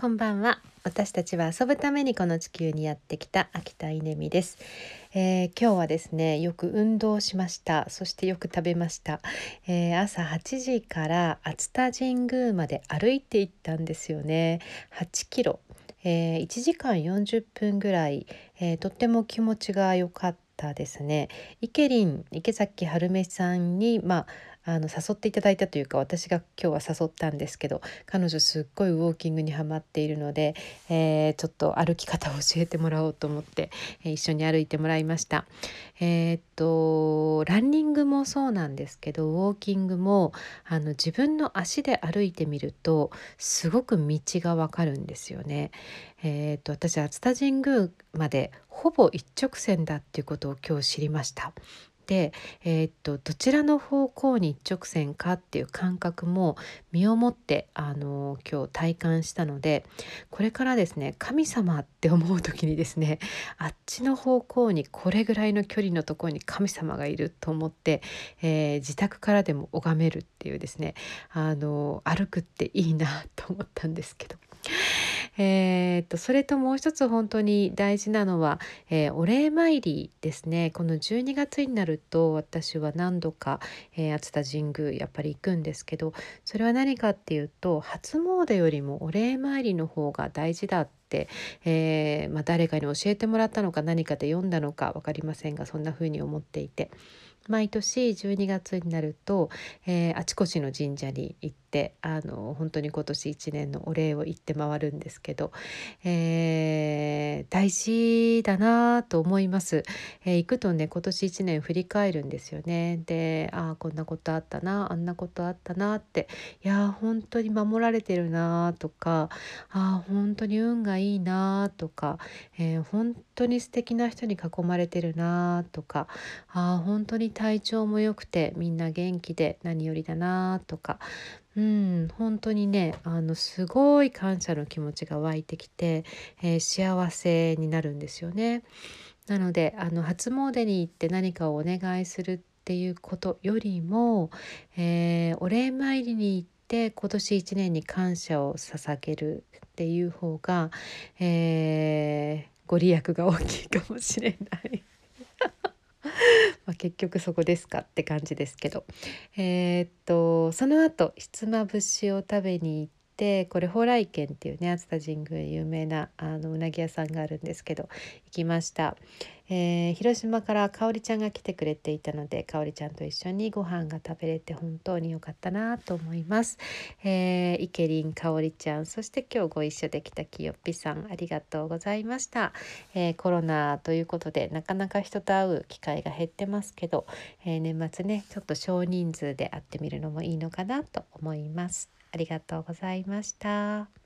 こんばんは。私たちは遊ぶためにこの地球にやってきた秋田稲美です、えー、今日はですねよく運動しました。そしてよく食べました、えー、朝8時から熱田神宮まで歩いて行ったんですよね。8キロ、えー、1時間40分ぐらい、えとっても気持ちが良かったですね。池林池崎春梅さんにまああの誘っていただいたというか私が今日は誘ったんですけど彼女すっごいウォーキングにはまっているので、えー、ちょっと歩き方を教えてもらおうと思って、えー、一緒に歩いてもらいました。えー、っとランニングもそうなんですけどウォーキングもあの自分の足で歩いてみるとすごく道がわかるんですよね。えー、っと私熱田神宮までほぼ一直線だっていうことを今日知りました。で、えー、っとどちらの方向に一直線かっていう感覚も身をもってあの今日体感したのでこれからですね神様って思う時にですねあっちの方向にこれぐらいの距離のところに神様がいると思って、えー、自宅からでも拝めるっていうですねあの歩くっていいなと思ったんですけど。えー、っとそれともう一つ本当に大事なのは、えー、お礼参りですね。この12月になると私は何度か、えー、熱田神宮やっぱり行くんですけどそれは何かっていうと初詣よりもお礼参りの方が大事だって、えーまあ、誰かに教えてもらったのか何かで読んだのか分かりませんがそんな風に思っていて。毎年12月になると、えー、あちこちの神社に行ってあの本当に今年1年のお礼を言って回るんですけど、えー、大事だなと思います、えー、行くとね今年1年振り返るんですよね。でああこんなことあったなあんなことあったなっていや本当に守られてるなとかあ本当に運がいいなとか、えー、本当に素敵な人に囲まれてるなとかあ本当に体調も良くてみんな元気で何よりだなとかうん本当にねあのすごい感謝の気持ちが湧いてきて、えー、幸せになるんですよね。なのであの初詣に行って何かをお願いするっていうことよりも、えー、お礼参りに行って今年一年に感謝を捧げるっていう方が、えー、ご利益が大きいかもしれない。ま、結局そこですかって感じですけどえー、っとその後ひつまぶしを食べに行ってこれ蓬莱軒っていうね熱田神宮有名なあのうなぎ屋さんがあるんですけど行きました。えー、広島からかおりちゃんが来てくれていたのでかおりちゃんと一緒にご飯が食べれて本当に良かったなと思います。えー、イケリンかおりちゃんそして今日ご一緒できたきよっぴさんありがとうございました。えー、コロナということでなかなか人と会う機会が減ってますけど、えー、年末ねちょっと少人数で会ってみるのもいいのかなと思います。ありがとうございました。